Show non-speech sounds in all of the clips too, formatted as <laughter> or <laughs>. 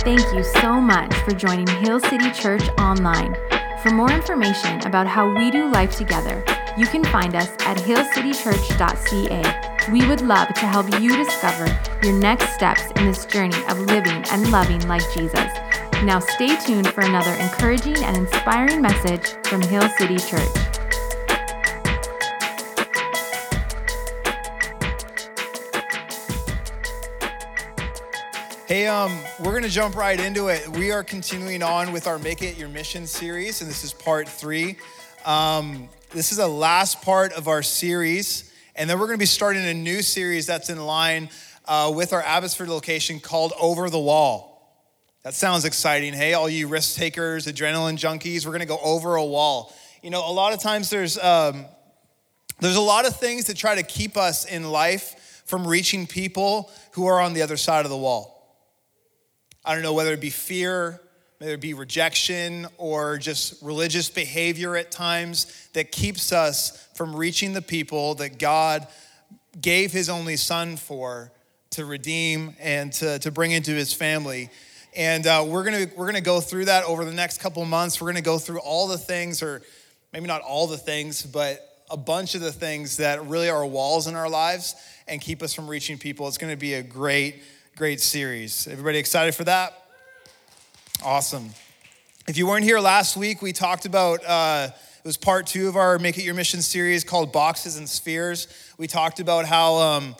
Thank you so much for joining Hill City Church online. For more information about how we do life together, you can find us at hillcitychurch.ca. We would love to help you discover your next steps in this journey of living and loving like Jesus. Now, stay tuned for another encouraging and inspiring message from Hill City Church. Hey, um, we're gonna jump right into it. We are continuing on with our Make It Your Mission series, and this is part three. Um, this is the last part of our series, and then we're gonna be starting a new series that's in line uh, with our Abbotsford location called Over the Wall. That sounds exciting. Hey, all you risk takers, adrenaline junkies, we're gonna go over a wall. You know, a lot of times there's um, there's a lot of things that try to keep us in life from reaching people who are on the other side of the wall. I don't know whether it be fear, whether it be rejection, or just religious behavior at times that keeps us from reaching the people that God gave his only son for to redeem and to, to bring into his family. And uh, we're gonna we're gonna go through that over the next couple months. We're gonna go through all the things, or maybe not all the things, but a bunch of the things that really are walls in our lives and keep us from reaching people. It's gonna be a great great series. Everybody excited for that? Awesome. If you weren't here last week, we talked about uh, it was part two of our Make It Your Mission series called Boxes and Spheres. We talked about how um,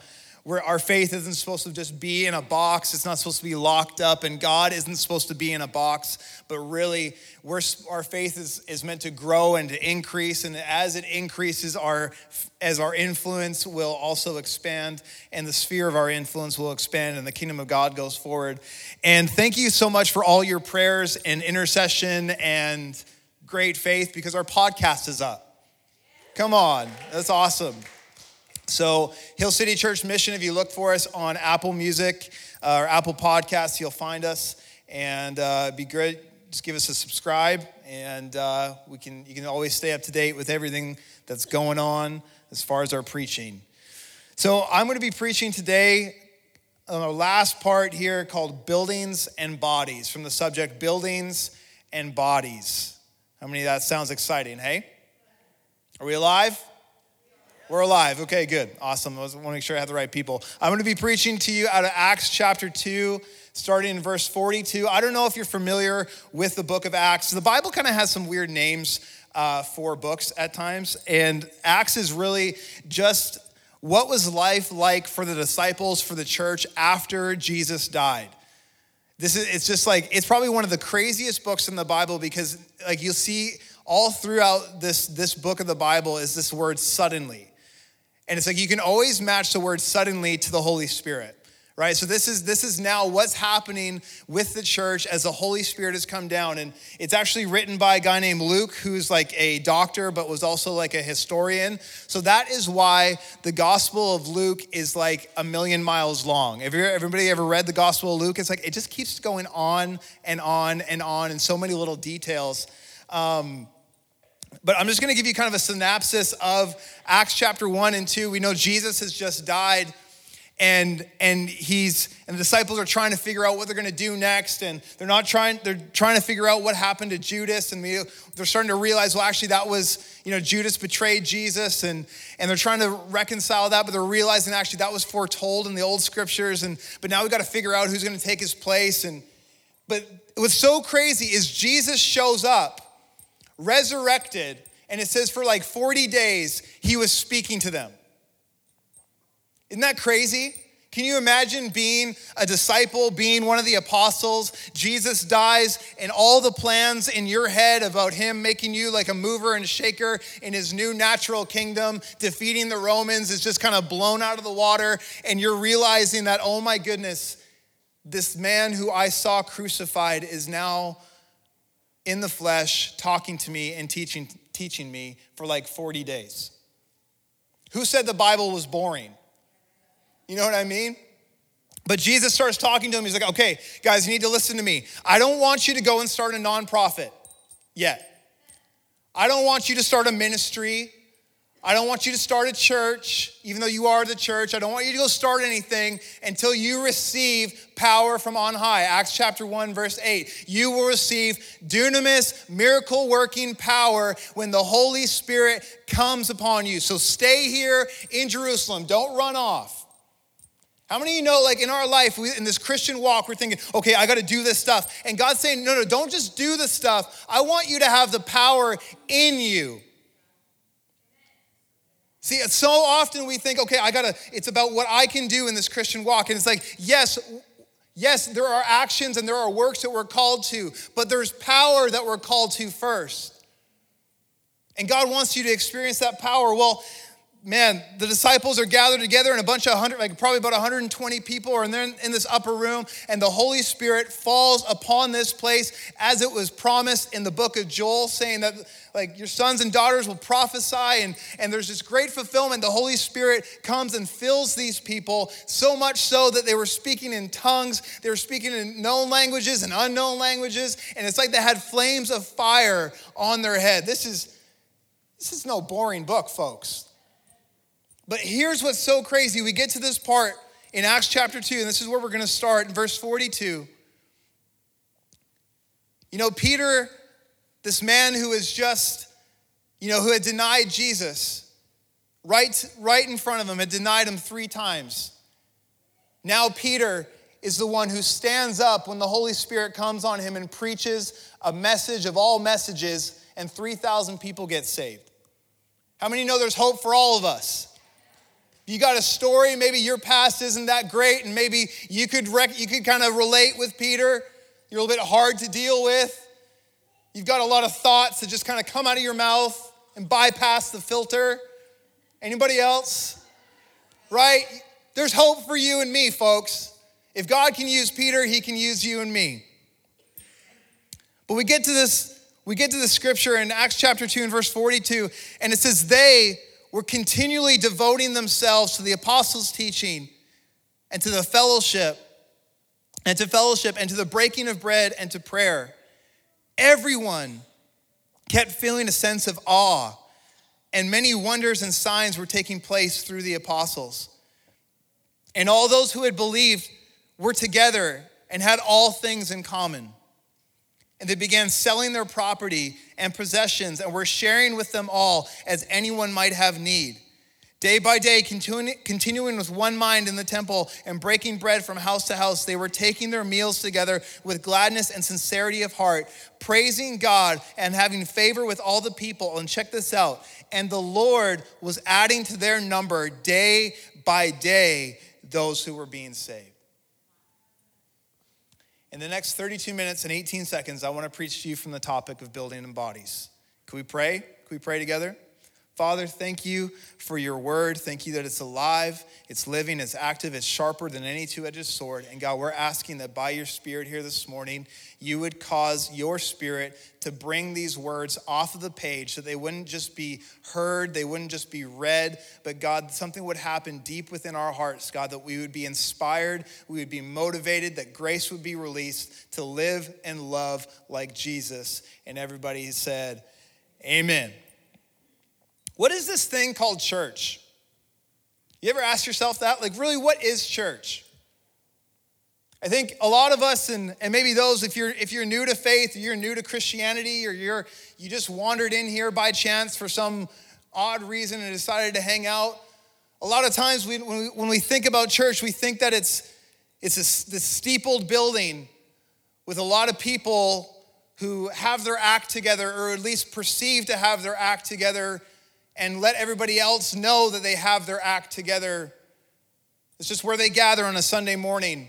where our faith isn't supposed to just be in a box. It's not supposed to be locked up, and God isn't supposed to be in a box. But really, we're, our faith is, is meant to grow and to increase. And as it increases, our as our influence will also expand, and the sphere of our influence will expand, and the kingdom of God goes forward. And thank you so much for all your prayers and intercession and great faith, because our podcast is up. Come on, that's awesome. So, Hill City Church Mission, if you look for us on Apple Music uh, or Apple Podcasts, you'll find us. And uh, be great. Just give us a subscribe, and uh, we can, you can always stay up to date with everything that's going on as far as our preaching. So, I'm going to be preaching today on our last part here called Buildings and Bodies from the subject Buildings and Bodies. How many of that sounds exciting, hey? Are we alive? We're alive. Okay, good. Awesome. I want to make sure I have the right people. I'm going to be preaching to you out of Acts chapter 2, starting in verse 42. I don't know if you're familiar with the book of Acts. The Bible kind of has some weird names uh, for books at times, and Acts is really just what was life like for the disciples, for the church after Jesus died. This is it's just like it's probably one of the craziest books in the Bible because like you'll see all throughout this this book of the Bible is this word suddenly. And it's like you can always match the word suddenly to the Holy Spirit right? So this is this is now what's happening with the church as the holy spirit has come down. And it's actually written by a guy named luke who's like a doctor but was also like a historian. So that is why the gospel of luke is like a million miles long. Have you everybody ever read the gospel of luke? It's like it just keeps going on and on and on and so many little details. Um, but I'm just going to give you kind of a synopsis of Acts chapter 1 and 2. We know Jesus has just died and and he's and the disciples are trying to figure out what they're going to do next and they're not trying they're trying to figure out what happened to Judas and they're starting to realize well actually that was you know Judas betrayed Jesus and and they're trying to reconcile that but they're realizing actually that was foretold in the old scriptures and but now we've got to figure out who's going to take his place and but what's so crazy is Jesus shows up resurrected, and it says for like 40 days, he was speaking to them. Isn't that crazy? Can you imagine being a disciple, being one of the apostles? Jesus dies, and all the plans in your head about him making you like a mover and shaker in his new natural kingdom, defeating the Romans, is just kind of blown out of the water. And you're realizing that, oh my goodness, this man who I saw crucified is now in the flesh talking to me and teaching, teaching me for like 40 days. Who said the Bible was boring? You know what I mean? But Jesus starts talking to him. He's like, okay, guys, you need to listen to me. I don't want you to go and start a nonprofit yet. I don't want you to start a ministry. I don't want you to start a church, even though you are the church. I don't want you to go start anything until you receive power from on high. Acts chapter 1, verse 8. You will receive dunamis, miracle working power when the Holy Spirit comes upon you. So stay here in Jerusalem. Don't run off. How many of you know, like in our life, we, in this Christian walk, we're thinking, okay, I got to do this stuff. And God's saying, no, no, don't just do the stuff. I want you to have the power in you. See, so often we think, okay, I gotta, it's about what I can do in this Christian walk. And it's like, yes, yes, there are actions and there are works that we're called to, but there's power that we're called to first. And God wants you to experience that power. Well, man, the disciples are gathered together and a bunch of hundred, like probably about 120 people are in, in this upper room, and the Holy Spirit falls upon this place as it was promised in the book of Joel, saying that like your sons and daughters will prophesy, and, and there's this great fulfillment. The Holy Spirit comes and fills these people, so much so that they were speaking in tongues, they were speaking in known languages and unknown languages, and it's like they had flames of fire on their head. This is this is no boring book, folks. But here's what's so crazy. We get to this part in Acts chapter 2, and this is where we're going to start in verse 42. You know, Peter, this man who is just, you know, who had denied Jesus, right, right in front of him, had denied him three times. Now, Peter is the one who stands up when the Holy Spirit comes on him and preaches a message of all messages, and 3,000 people get saved. How many know there's hope for all of us? You got a story, maybe your past isn't that great, and maybe you could, rec- you could kind of relate with Peter. You're a little bit hard to deal with. You've got a lot of thoughts that just kind of come out of your mouth and bypass the filter. Anybody else? Right? There's hope for you and me, folks. If God can use Peter, he can use you and me. But we get to this, we get to the scripture in Acts chapter 2 and verse 42, and it says, They were continually devoting themselves to the apostles' teaching and to the fellowship, and to fellowship, and to the breaking of bread and to prayer. Everyone kept feeling a sense of awe, and many wonders and signs were taking place through the apostles. And all those who had believed were together and had all things in common. And they began selling their property and possessions and were sharing with them all as anyone might have need. Day by day, continuing with one mind in the temple and breaking bread from house to house, they were taking their meals together with gladness and sincerity of heart, praising God and having favor with all the people. And check this out. And the Lord was adding to their number day by day those who were being saved. In the next 32 minutes and 18 seconds, I want to preach to you from the topic of building in bodies. Can we pray? Can we pray together? Father, thank you for your word. Thank you that it's alive, it's living, it's active, it's sharper than any two edged sword. And God, we're asking that by your spirit here this morning, you would cause your spirit to bring these words off of the page so they wouldn't just be heard, they wouldn't just be read, but God, something would happen deep within our hearts, God, that we would be inspired, we would be motivated, that grace would be released to live and love like Jesus. And everybody said, Amen. What is this thing called church? You ever ask yourself that? Like, really, what is church? I think a lot of us, and, and maybe those, if you're if you're new to faith, or you're new to Christianity, or you're you just wandered in here by chance for some odd reason and decided to hang out. A lot of times, we, when, we, when we think about church, we think that it's it's a, this steepled building with a lot of people who have their act together, or at least perceive to have their act together and let everybody else know that they have their act together. It's just where they gather on a Sunday morning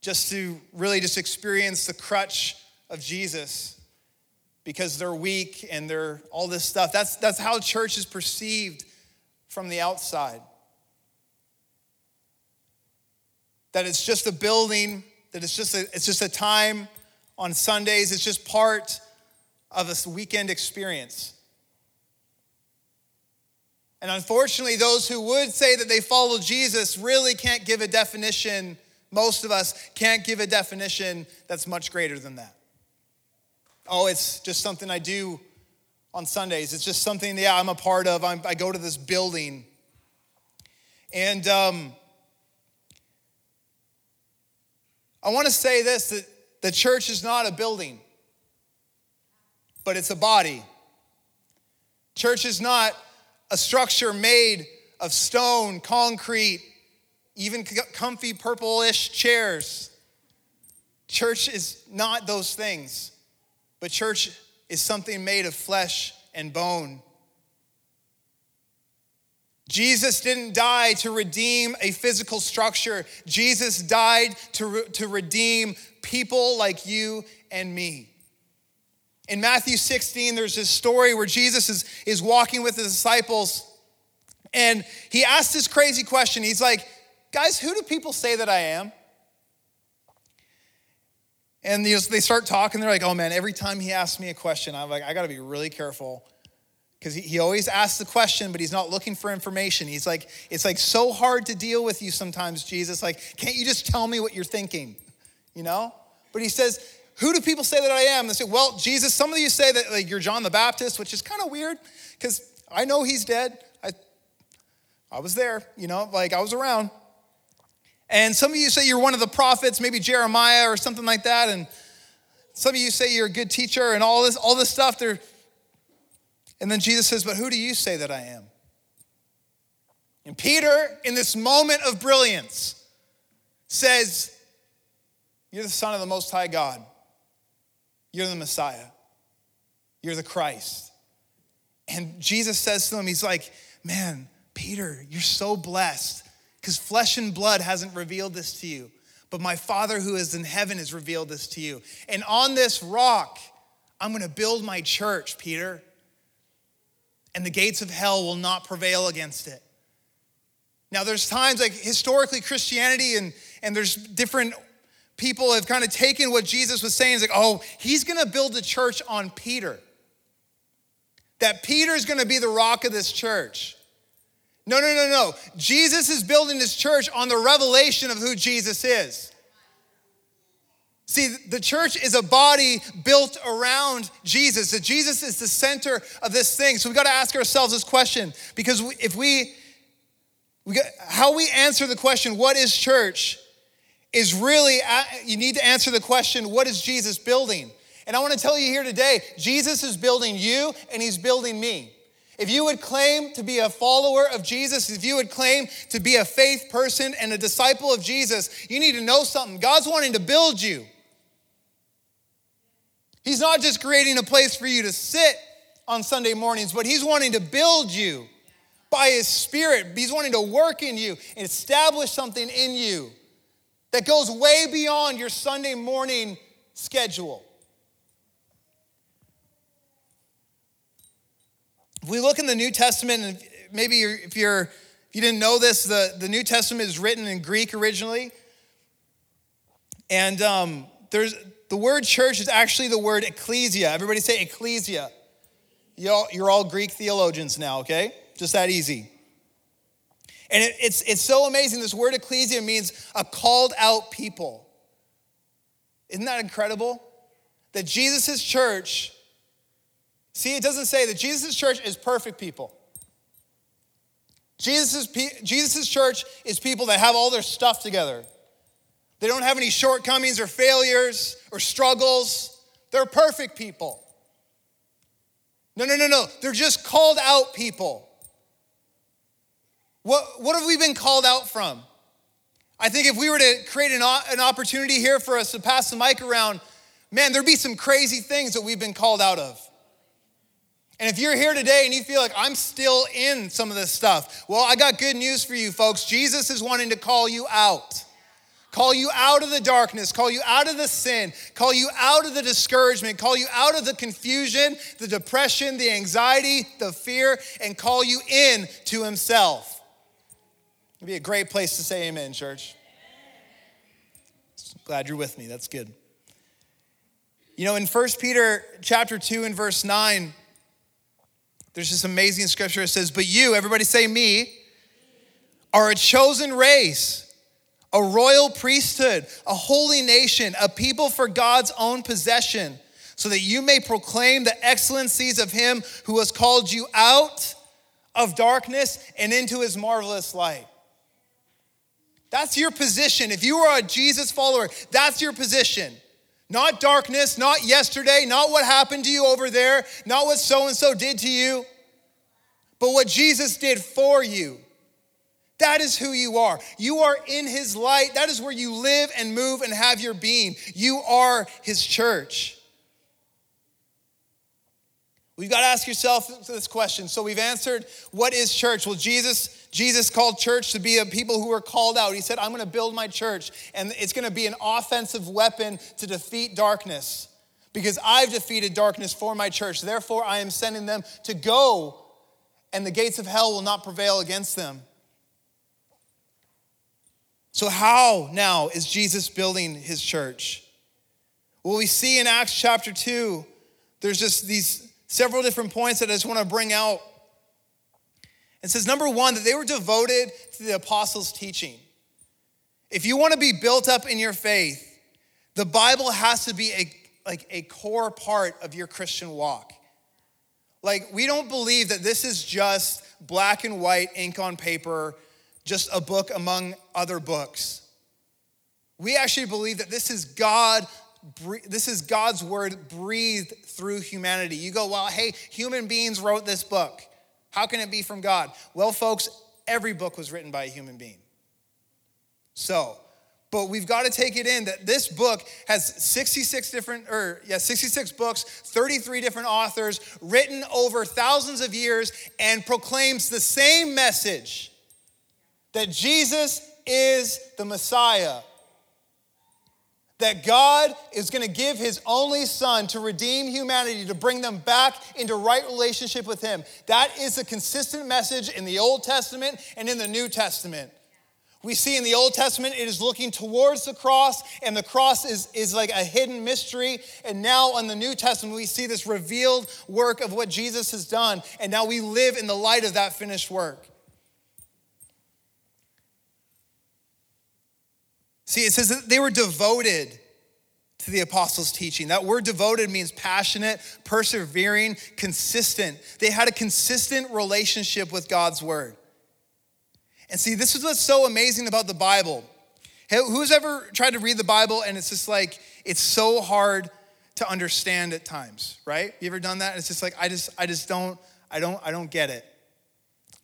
just to really just experience the crutch of Jesus because they're weak and they're all this stuff. That's, that's how church is perceived from the outside. That it's just a building, that it's just a, it's just a time on Sundays, it's just part of a weekend experience. And unfortunately, those who would say that they follow Jesus really can't give a definition, most of us can't give a definition that's much greater than that. Oh, it's just something I do on Sundays. It's just something, yeah, I'm a part of. I'm, i go to this building. And um, I want to say this that the church is not a building, but it's a body. Church is not a structure made of stone, concrete, even comfy purplish chairs. Church is not those things, but church is something made of flesh and bone. Jesus didn't die to redeem a physical structure. Jesus died to, re- to redeem people like you and me. In Matthew 16, there's this story where Jesus is, is walking with his disciples and he asks this crazy question. He's like, Guys, who do people say that I am? And they start talking. They're like, Oh man, every time he asks me a question, I'm like, I got to be really careful because he always asks the question, but he's not looking for information. He's like, It's like so hard to deal with you sometimes, Jesus. Like, can't you just tell me what you're thinking? You know? But he says, who do people say that I am? They say, well, Jesus, some of you say that like, you're John the Baptist, which is kind of weird because I know he's dead. I was there, you know, like I was around. And some of you say you're one of the prophets, maybe Jeremiah or something like that. And some of you say you're a good teacher and all this, all this stuff. There. And then Jesus says, But who do you say that I am? And Peter, in this moment of brilliance, says, You're the Son of the Most High God. You're the Messiah. You're the Christ. And Jesus says to him, He's like, Man, Peter, you're so blessed because flesh and blood hasn't revealed this to you, but my Father who is in heaven has revealed this to you. And on this rock, I'm going to build my church, Peter, and the gates of hell will not prevail against it. Now, there's times like historically Christianity and, and there's different people have kind of taken what Jesus was saying. It's like, oh, he's going to build a church on Peter. That Peter's going to be the rock of this church. No, no, no, no. Jesus is building his church on the revelation of who Jesus is. See, the church is a body built around Jesus. That Jesus is the center of this thing. So we got to ask ourselves this question because if we, we got, how we answer the question, what is church, is really, uh, you need to answer the question, what is Jesus building? And I want to tell you here today, Jesus is building you and he's building me. If you would claim to be a follower of Jesus, if you would claim to be a faith person and a disciple of Jesus, you need to know something. God's wanting to build you. He's not just creating a place for you to sit on Sunday mornings, but He's wanting to build you by His Spirit. He's wanting to work in you and establish something in you that goes way beyond your Sunday morning schedule. If we look in the New Testament, and maybe if you're if you didn't know this, the, the New Testament is written in Greek originally. And um, there's the word church is actually the word ecclesia. Everybody say ecclesia. Y'all, you're all Greek theologians now, okay? Just that easy. And it, it's, it's so amazing. This word ecclesia means a called out people. Isn't that incredible? That Jesus' church See, it doesn't say that Jesus' church is perfect people. Jesus' Jesus's church is people that have all their stuff together. They don't have any shortcomings or failures or struggles. They're perfect people. No, no, no, no. They're just called out people. What, what have we been called out from? I think if we were to create an, an opportunity here for us to pass the mic around, man, there'd be some crazy things that we've been called out of. And if you're here today and you feel like I'm still in some of this stuff, well, I got good news for you, folks. Jesus is wanting to call you out. Call you out of the darkness, call you out of the sin, call you out of the discouragement, call you out of the confusion, the depression, the anxiety, the fear, and call you in to Himself. It'd be a great place to say amen, church. Glad you're with me. That's good. You know, in 1 Peter chapter 2 and verse 9, there's this amazing scripture that says, But you, everybody say me, are a chosen race, a royal priesthood, a holy nation, a people for God's own possession, so that you may proclaim the excellencies of him who has called you out of darkness and into his marvelous light. That's your position. If you are a Jesus follower, that's your position. Not darkness, not yesterday, not what happened to you over there, not what so and so did to you, but what Jesus did for you. That is who you are. You are in his light. That is where you live and move and have your being. You are his church. We've got to ask yourself this question. So we've answered what is church? Well, Jesus, Jesus called church to be a people who are called out. He said, I'm going to build my church, and it's going to be an offensive weapon to defeat darkness. Because I've defeated darkness for my church. Therefore, I am sending them to go, and the gates of hell will not prevail against them. So, how now is Jesus building his church? Well, we see in Acts chapter 2, there's just these several different points that I just want to bring out. It says, number one, that they were devoted to the apostles' teaching. If you want to be built up in your faith, the Bible has to be a, like a core part of your Christian walk. Like, we don't believe that this is just black and white, ink on paper, just a book among other books. We actually believe that this is God this is God's word breathed through humanity. You go, well, hey, human beings wrote this book. How can it be from God? Well, folks, every book was written by a human being. So, but we've got to take it in that this book has 66 different or yeah 66 books 33 different authors written over thousands of years and proclaims the same message that jesus is the messiah that God is going to give his only son to redeem humanity, to bring them back into right relationship with him. That is a consistent message in the Old Testament and in the New Testament. We see in the Old Testament, it is looking towards the cross, and the cross is, is like a hidden mystery. And now in the New Testament, we see this revealed work of what Jesus has done. And now we live in the light of that finished work. See, it says that they were devoted to the apostles' teaching. That word devoted means passionate, persevering, consistent. They had a consistent relationship with God's word. And see, this is what's so amazing about the Bible. Who's ever tried to read the Bible and it's just like, it's so hard to understand at times, right? You ever done that? It's just like, I just, I just don't, I don't, I don't get it.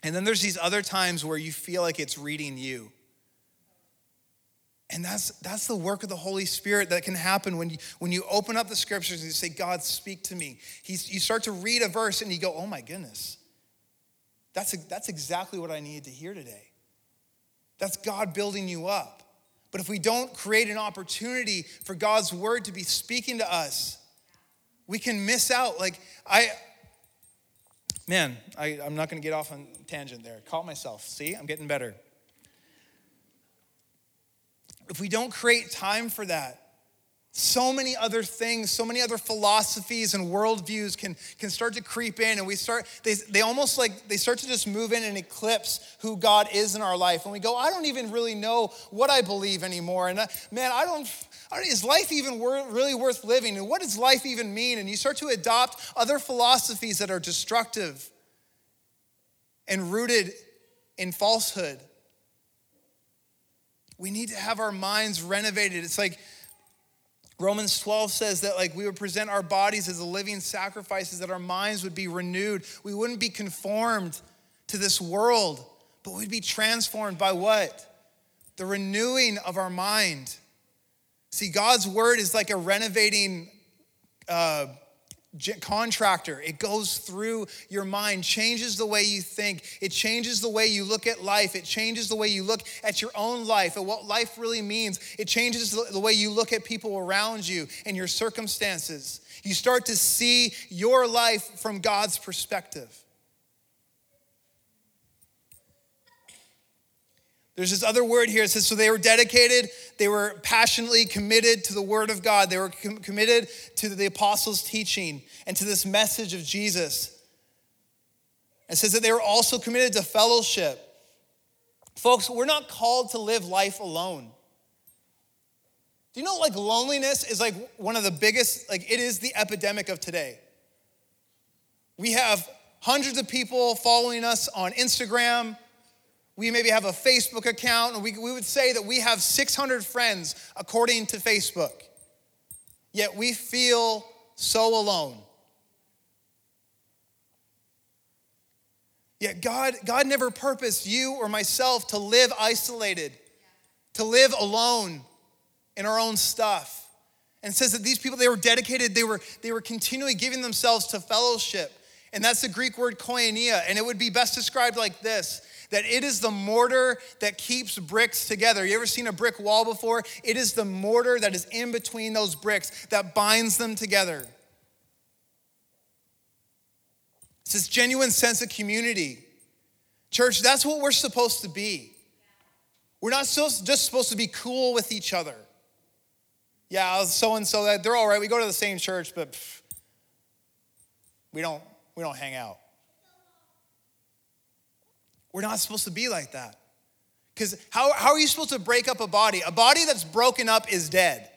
And then there's these other times where you feel like it's reading you. And that's, that's the work of the Holy Spirit that can happen when you, when you open up the scriptures and you say, God, speak to me. He's, you start to read a verse and you go, oh my goodness. That's, that's exactly what I needed to hear today. That's God building you up. But if we don't create an opportunity for God's word to be speaking to us, we can miss out. Like, I, man, I, I'm not going to get off on tangent there. Caught myself. See, I'm getting better if we don't create time for that, so many other things, so many other philosophies and worldviews can, can start to creep in, and we start, they, they almost like, they start to just move in and eclipse who God is in our life. And we go, I don't even really know what I believe anymore. And uh, man, I don't, I don't, is life even wor- really worth living? And what does life even mean? And you start to adopt other philosophies that are destructive and rooted in falsehood. We need to have our minds renovated. It's like Romans 12 says that like we would present our bodies as a living sacrifices, that our minds would be renewed. We wouldn't be conformed to this world, but we'd be transformed by what? The renewing of our mind. See, God's word is like a renovating uh, contractor. It goes through your mind, changes the way you think. It changes the way you look at life. It changes the way you look at your own life and what life really means. It changes the way you look at people around you and your circumstances. You start to see your life from God's perspective. There's this other word here. It says, so they were dedicated, they were passionately committed to the word of God, they were com- committed to the apostles' teaching and to this message of Jesus. It says that they were also committed to fellowship. Folks, we're not called to live life alone. Do you know like loneliness is like one of the biggest, like it is the epidemic of today. We have hundreds of people following us on Instagram. We maybe have a Facebook account, and we, we would say that we have 600 friends according to Facebook. Yet we feel so alone. Yet God, God never purposed you or myself to live isolated, to live alone in our own stuff. And says that these people, they were dedicated, they were, they were continually giving themselves to fellowship. And that's the Greek word koinonia. And it would be best described like this that it is the mortar that keeps bricks together. You ever seen a brick wall before? It is the mortar that is in between those bricks that binds them together. It's this genuine sense of community. Church, that's what we're supposed to be. We're not just supposed to be cool with each other. Yeah, so and so, they're all right. We go to the same church, but pff, we don't we don't hang out. We're not supposed to be like that. Because how, how are you supposed to break up a body? A body that's broken up is dead.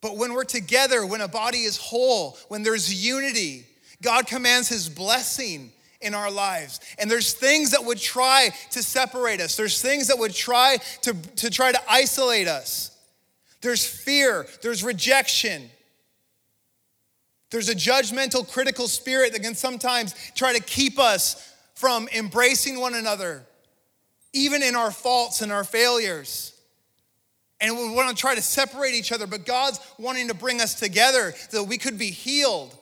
But when we're together, when a body is whole, when there's unity, God commands his blessing in our lives. And there's things that would try to separate us. There's things that would try to, to try to isolate us. There's fear, there's rejection, there's a judgmental, critical spirit that can sometimes try to keep us from embracing one another, even in our faults and our failures. And we want to try to separate each other, but God's wanting to bring us together so that we could be healed.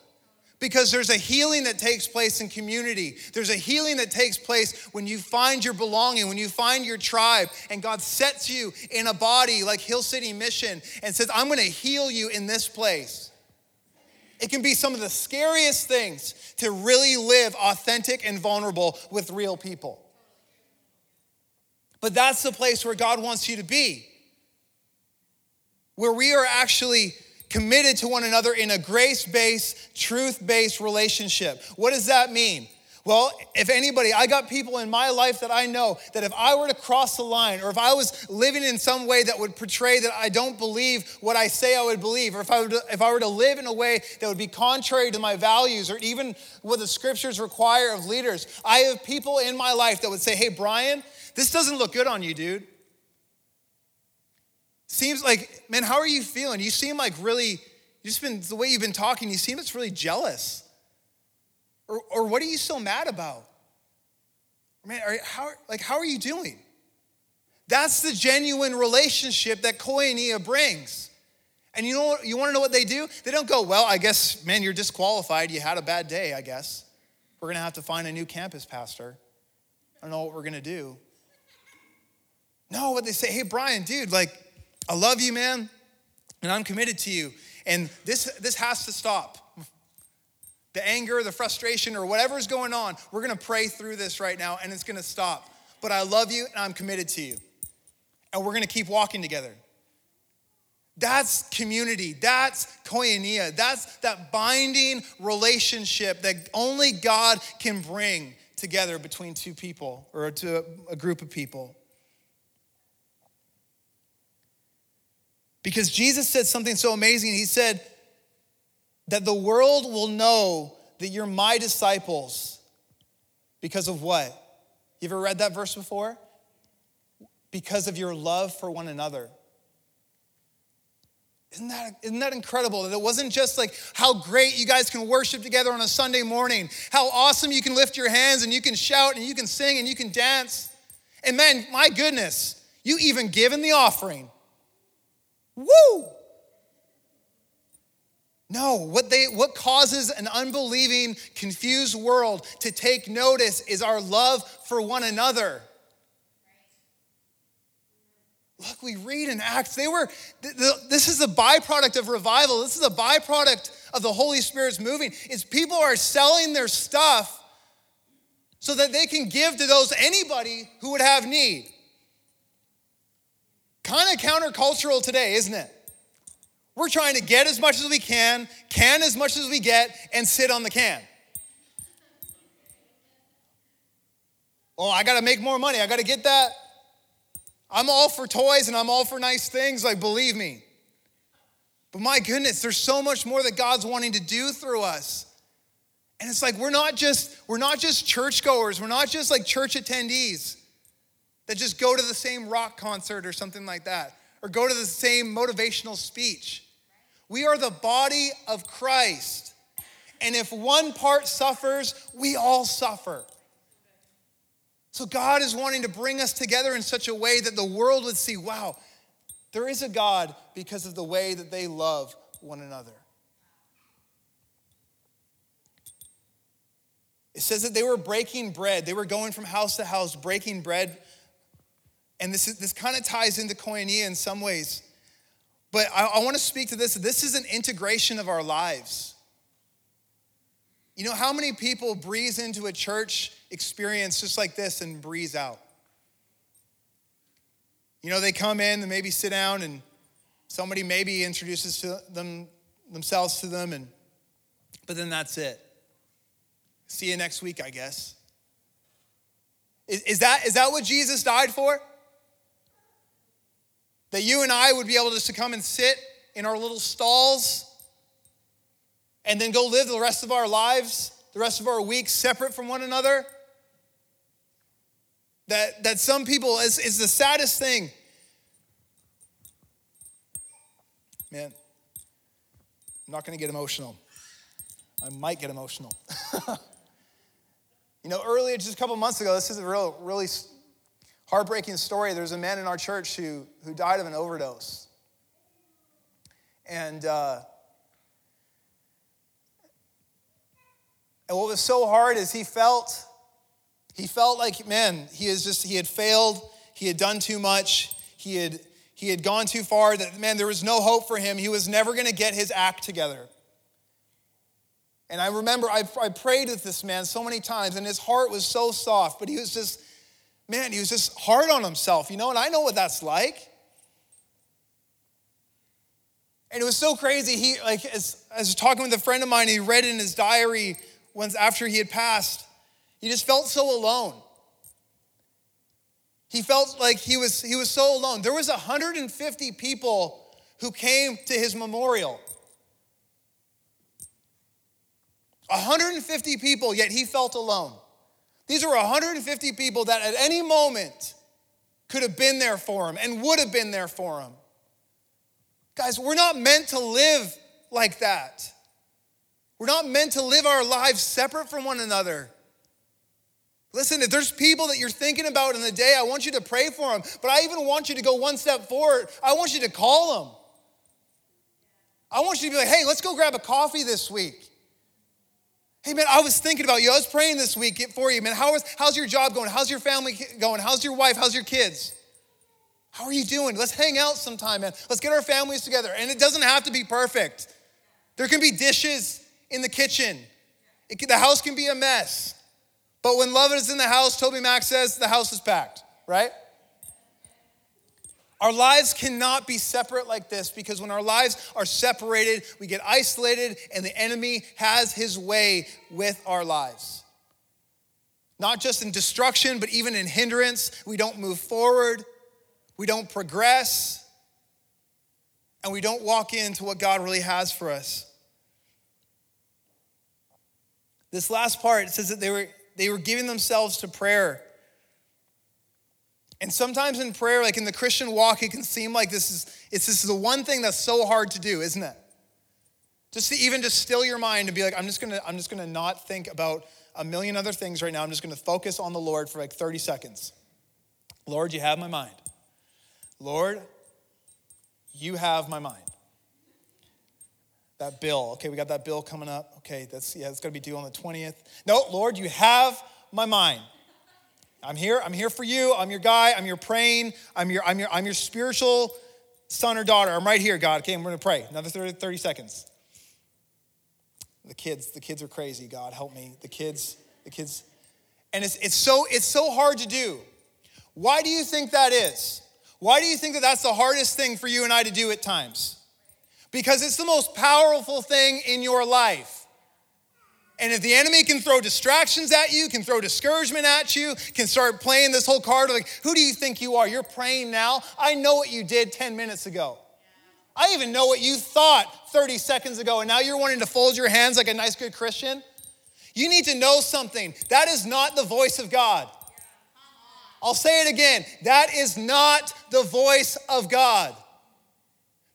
Because there's a healing that takes place in community. There's a healing that takes place when you find your belonging, when you find your tribe, and God sets you in a body like Hill City Mission and says, I'm gonna heal you in this place. It can be some of the scariest things to really live authentic and vulnerable with real people. But that's the place where God wants you to be, where we are actually committed to one another in a grace based, truth based relationship. What does that mean? Well, if anybody, I got people in my life that I know that if I were to cross the line, or if I was living in some way that would portray that I don't believe what I say I would believe, or if I, to, if I were to live in a way that would be contrary to my values, or even what the scriptures require of leaders, I have people in my life that would say, Hey, Bryan, this doesn't look good on you, dude. Seems like, man, how are you feeling? You seem like really, you just been, the way you've been talking, you seem it's really jealous. Or, or what are you so mad about? Man, are, how, like, how are you doing? That's the genuine relationship that koinonia brings. And you know you want to know what they do? They don't go, well, I guess, man, you're disqualified. You had a bad day, I guess. We're going to have to find a new campus pastor. I don't know what we're going to do. No, what they say, hey, Bryan, dude, like, I love you, man, and I'm committed to you. And this, this has to stop the anger, the frustration, or whatever is going on, we're gonna pray through this right now and it's gonna stop. But I love you and I'm committed to you. And we're gonna keep walking together. That's community. That's koinonia. That's that binding relationship that only God can bring together between two people or to a group of people. Because Jesus said something so amazing. He said, that the world will know that you're my disciples because of what? You ever read that verse before? Because of your love for one another. Isn't that, isn't that incredible? That it wasn't just like how great you guys can worship together on a Sunday morning, how awesome you can lift your hands and you can shout and you can sing and you can dance. And man, my goodness, you even give in the offering. Woo! No, what, they, what causes an unbelieving, confused world to take notice is our love for one another. Look, we read in Acts, they were, this is a byproduct of revival. This is a byproduct of the Holy Spirit's moving. Is people are selling their stuff so that they can give to those, anybody who would have need. Kind of countercultural today, isn't it? We're trying to get as much as we can, can as much as we get, and sit on the can. Oh, I gotta make more money. I gotta get that. I'm all for toys and I'm all for nice things, like, believe me. But my goodness, there's so much more that God's wanting to do through us. And it's like we're not just we're not just churchgoers, we're not just like church attendees that just go to the same rock concert or something like that, or go to the same motivational speech. We are the body of Christ. And if one part suffers, we all suffer. So God is wanting to bring us together in such a way that the world would see, wow, there is a God because of the way that they love one another. It says that they were breaking bread. They were going from house to house breaking bread. And this, is, this kind of ties into koinonia in some ways. But I, I want to speak to this. This is an integration of our lives. You know, how many people breeze into a church experience just like this and breeze out? You know, they come in and maybe sit down and somebody maybe introduces to them themselves to them and but then that's it. See you next week, I guess. Is, is, that, is that what Jesus died for? That you and I would be able just to come and sit in our little stalls and then go live the rest of our lives, the rest of our weeks separate from one another? That, that some people, is, is the saddest thing. Man, I'm not gonna get emotional. I might get emotional. <laughs> you know, earlier, just a couple months ago, this is a real, really heartbreaking story. There's a man in our church who, who died of an overdose. And, uh, and what was so hard is he felt he felt like, man, he is just, he had failed, he had done too much, he had, he had gone too far, that, man, there was no hope for him. He was never gonna get his act together. And I remember I, I prayed with this man so many times, and his heart was so soft, but he was just, man, he was just hard on himself, you know, and I know what that's like. And it was so crazy. He, like, as, as talking with a friend of mine, he read in his diary once after he had passed, he just felt so alone. He felt like he was, he was so alone. There was 150 people who came to his memorial. 150 people, yet he felt alone. These were 150 people that at any moment could have been there for him and would have been there for him. Guys, we're not meant to live like that. We're not meant to live our lives separate from one another. Listen, if there's people that you're thinking about in the day, I want you to pray for them. But I even want you to go one step forward. I want you to call them. I want you to be like, hey, let's go grab a coffee this week. Hey, man, I was thinking about you. I was praying this week for you, man. How is, how's your job going? How's your family going? How's your wife? How's your kids? How are you doing? Let's hang out sometime, man. Let's get our families together. And it doesn't have to be perfect. There can be dishes in the kitchen, can, the house can be a mess. But when love is in the house, TobyMac says the house is packed, right? Our lives cannot be separate like this because when our lives are separated, we get isolated and the enemy has his way with our lives. Not just in destruction, but even in hindrance. We don't move forward, we don't progress, and we don't walk into what God really has for us. This last part says that they were they were giving themselves to prayer. And sometimes in prayer, like in the Christian walk, it can seem like this is it's this is the one thing that's so hard to do, isn't it? Just to even just still your mind and be like, I'm just gonna, I'm just gonna not think about a million other things right now. I'm just gonna focus on the Lord for like 30 seconds. Lord, you have my mind. Lord, you have my mind. That bill, okay, we got that bill coming up. Okay, that's yeah, it's gonna be due on the 20th. No, Lord, you have my mind. I'm here, I'm here for you. I'm your guy, I'm your praying, I'm your, I'm your, I'm your spiritual son or daughter. I'm right here, God. Okay, we're gonna pray. Another 30, 30 seconds. The kids, the kids are crazy, God, help me. The kids, the kids. And it's, it's so it's so hard to do. Why do you think that is? Why do you think that that's the hardest thing for you and I to do at times? because it's the most powerful thing in your life. And if the enemy can throw distractions at you, can throw discouragement at you, can start playing this whole card of like, who do you think you are? You're praying now. I know what you did 10 minutes ago. I even know what you thought 30 seconds ago, and now you're wanting to fold your hands like a nice, good Christian. You need to know something. That is not the voice of God. I'll say it again. That is not the voice of God.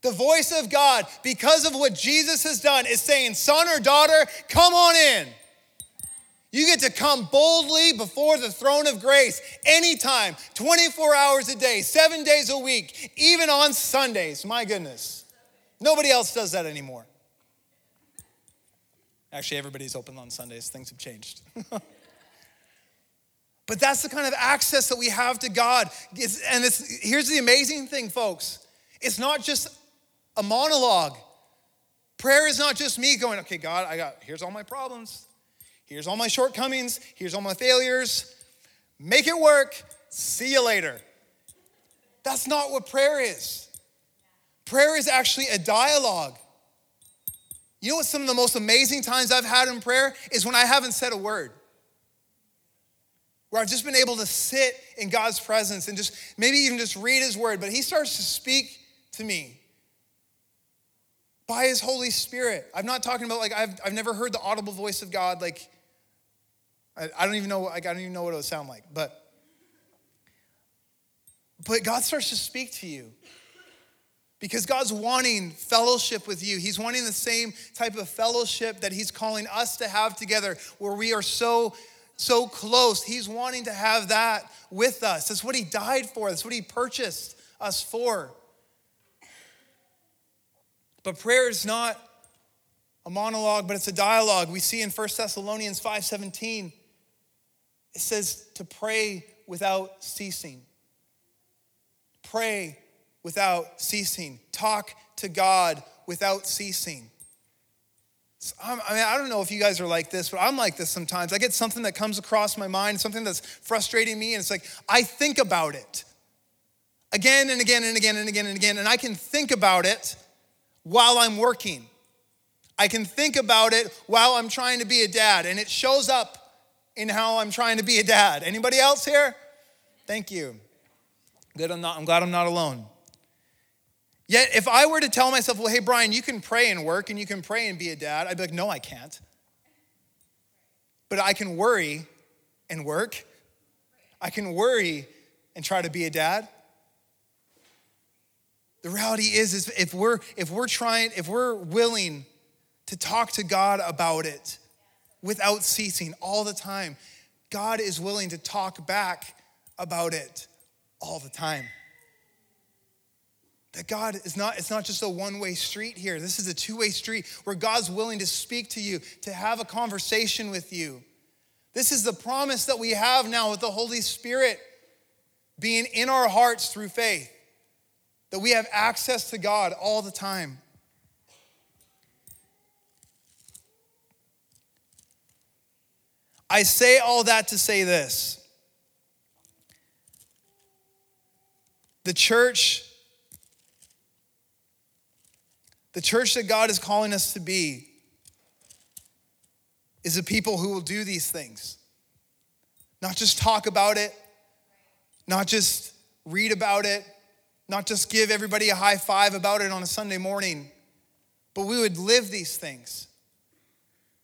The voice of God, because of what Jesus has done, is saying, Son or daughter, come on in. You get to come boldly before the throne of grace anytime, 24 hours a day, seven days a week, even on Sundays. My goodness. Nobody else does that anymore. Actually, everybody's open on Sundays. Things have changed. <laughs> but that's the kind of access that we have to God. It's, and it's, here's the amazing thing, folks it's not just a monologue. Prayer is not just me going, okay, God, I got, here's all my problems. Here's all my shortcomings. Here's all my failures. Make it work. See you later. That's not what prayer is. Prayer is actually a dialogue. You know what some of the most amazing times I've had in prayer is when I haven't said a word. Where I've just been able to sit in God's presence and just maybe even just read his word, but he starts to speak to me by his Holy Spirit. I'm not talking about like I've, I've never heard the audible voice of God. Like, I, I don't even know, like, I don't even know what it would sound like, but but God starts to speak to you. Because God's wanting fellowship with you. He's wanting the same type of fellowship that He's calling us to have together, where we are so, so close. He's wanting to have that with us. That's what He died for, that's what He purchased us for. But prayer is not a monologue, but it's a dialogue. We see in 1 Thessalonians 5:17, it says to pray without ceasing. Pray without ceasing. Talk to God without ceasing. So I mean, I don't know if you guys are like this, but I'm like this sometimes. I get something that comes across my mind, something that's frustrating me, and it's like I think about it again and again and again and again and again, and I can think about it while I'm working. I can think about it while I'm trying to be a dad, and it shows up in how I'm trying to be a dad. Anybody else here? Thank you. Good, I'm not. I'm glad I'm not alone. Yet, if I were to tell myself, well, hey, Bryan, you can pray and work and you can pray and be a dad, I'd be like, no, I can't. But I can worry and work. I can worry and try to be a dad. The reality is, is if we're if we're trying, if we're willing to talk to God about it without ceasing all the time, God is willing to talk back about it all the time. That God is not, it's not just a one way street here. This is a two way street where God's willing to speak to you, to have a conversation with you. This is the promise that we have now with the Holy Spirit being in our hearts through faith, that we have access to God all the time. I say all that to say this. The church The church that God is calling us to be is a people who will do these things. Not just talk about it, not just read about it, not just give everybody a high five about it on a Sunday morning, but we would live these things.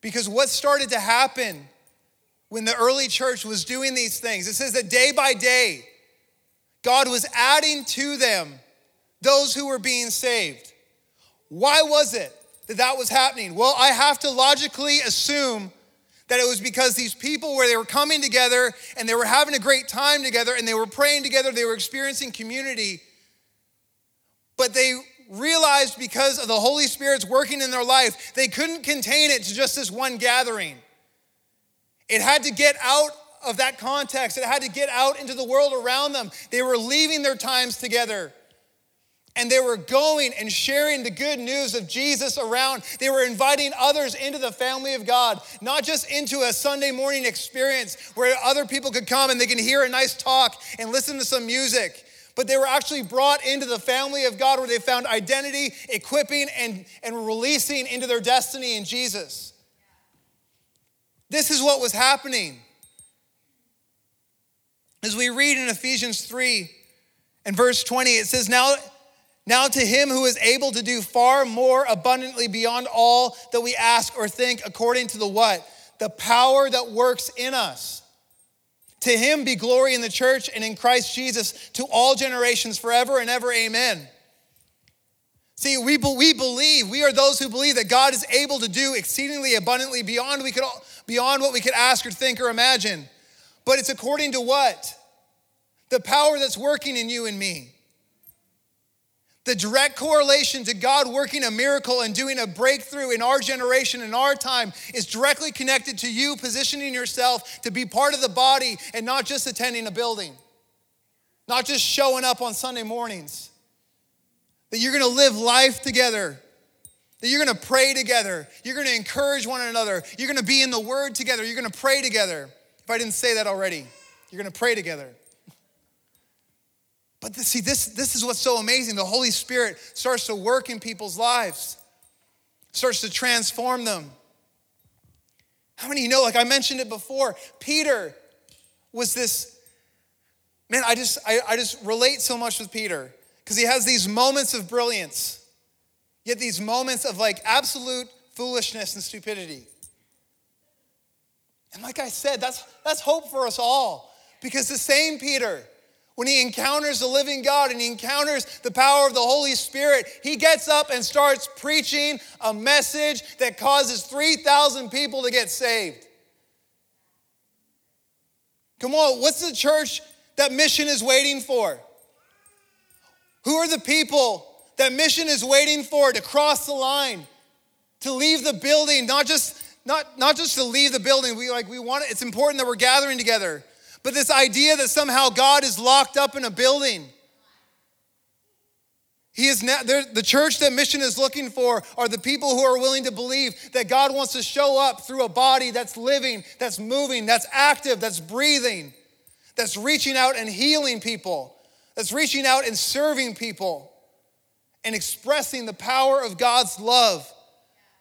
Because what started to happen when the early church was doing these things, it says that day by day, God was adding to them those who were being saved. Why was it that that was happening? Well, I have to logically assume that it was because these people where they were coming together and they were having a great time together and they were praying together, they were experiencing community. But they realized because of the Holy Spirit's working in their life, they couldn't contain it to just this one gathering. It had to get out of that context, it had to get out into the world around them. They were leaving their times together and they were going and sharing the good news of Jesus around. They were inviting others into the family of God, not just into a Sunday morning experience where other people could come and they can hear a nice talk and listen to some music, but they were actually brought into the family of God where they found identity, equipping, and, and releasing into their destiny in Jesus. This is what was happening. As we read in Ephesians 3 and verse 20, it says, Now, now to him who is able to do far more abundantly beyond all that we ask or think, according to the what? The power that works in us. To him be glory in the church and in Christ Jesus to all generations forever and ever. Amen. See, we, we believe, we are those who believe that God is able to do exceedingly abundantly beyond, we could, beyond what we could ask or think or imagine. But it's according to what? The power that's working in you and me. The direct correlation to God working a miracle and doing a breakthrough in our generation, in our time, is directly connected to you positioning yourself to be part of the body and not just attending a building, not just showing up on Sunday mornings. That you're gonna live life together, that you're gonna pray together, you're gonna encourage one another, you're gonna be in the Word together, you're gonna pray together. If I didn't say that already, you're gonna pray together. But see, this, this is what's so amazing. The Holy Spirit starts to work in people's lives, starts to transform them. How many you know, like I mentioned it before, Peter was this, man, I just, I, I just relate so much with Peter because he has these moments of brilliance, yet these moments of like absolute foolishness and stupidity. And like I said, that's, that's hope for us all because the same Peter when he encounters the living God and he encounters the power of the Holy Spirit, he gets up and starts preaching a message that causes 3,000 people to get saved. Come on, what's the church that mission is waiting for? Who are the people that mission is waiting for to cross the line, to leave the building, not just not, not just to leave the building. We like we want it, it's important that we're gathering together but this idea that somehow God is locked up in a building. He is now, the church that mission is looking for are the people who are willing to believe that God wants to show up through a body that's living, that's moving, that's active, that's breathing, that's reaching out and healing people, that's reaching out and serving people, and expressing the power of God's love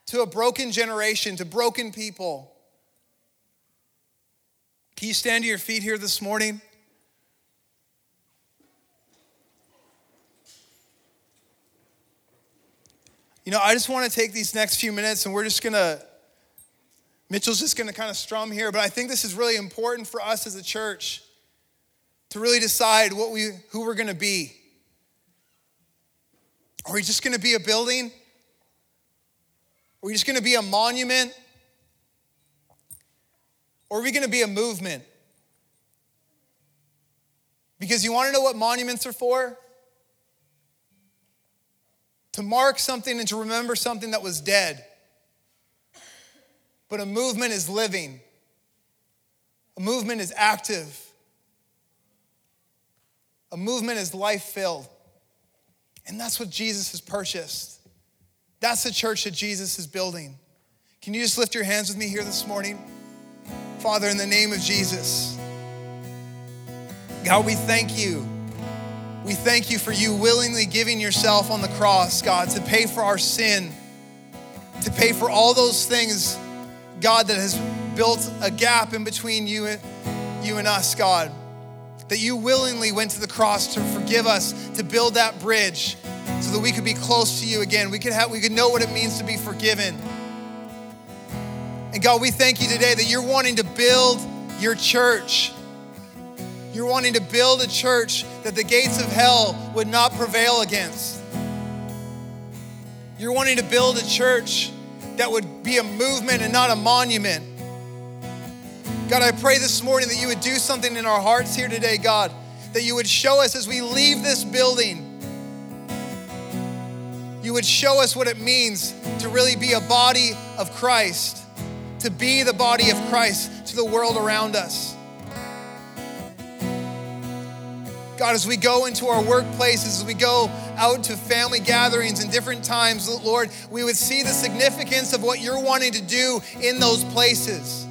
to a broken generation, to broken people. Can you stand to your feet here this morning? You know, I just want to take these next few minutes and we're just going to, Mitchell's just going to kind of strum here, but I think this is really important for us as a church to really decide what we, who we're going to be. Are we just going to be a building? Are we just going to be a monument? Or are we going to be a movement? Because you want to know what monuments are for? To mark something and to remember something that was dead. But a movement is living, a movement is active, a movement is life filled. And that's what Jesus has purchased. That's the church that Jesus is building. Can you just lift your hands with me here this morning? Father, in the name of Jesus, God, we thank you. We thank you for you willingly giving yourself on the cross, God, to pay for our sin, to pay for all those things, God, that has built a gap in between you and, you and us, God. That you willingly went to the cross to forgive us, to build that bridge so that we could be close to you again. We could, have, we could know what it means to be forgiven. And God, we thank you today that you're wanting to build your church. You're wanting to build a church that the gates of hell would not prevail against. You're wanting to build a church that would be a movement and not a monument. God, I pray this morning that you would do something in our hearts here today, God, that you would show us as we leave this building, you would show us what it means to really be a body of Christ to be the body of Christ to the world around us. God, as we go into our workplaces, as we go out to family gatherings and different times, Lord, we would see the significance of what you're wanting to do in those places.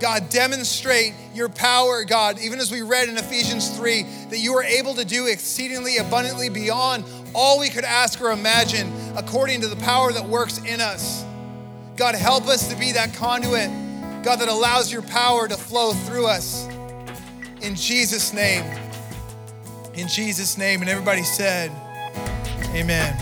God, demonstrate your power, God, even as we read in Ephesians 3, that you are able to do exceedingly abundantly beyond all we could ask or imagine according to the power that works in us. God, help us to be that conduit, God, that allows your power to flow through us. In Jesus' name. In Jesus' name. And everybody said, Amen.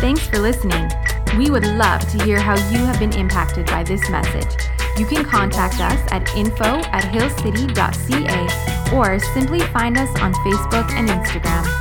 Thanks for listening. We would love to hear how you have been impacted by this message. You can contact us at info at hillcity.ca or simply find us on Facebook and Instagram.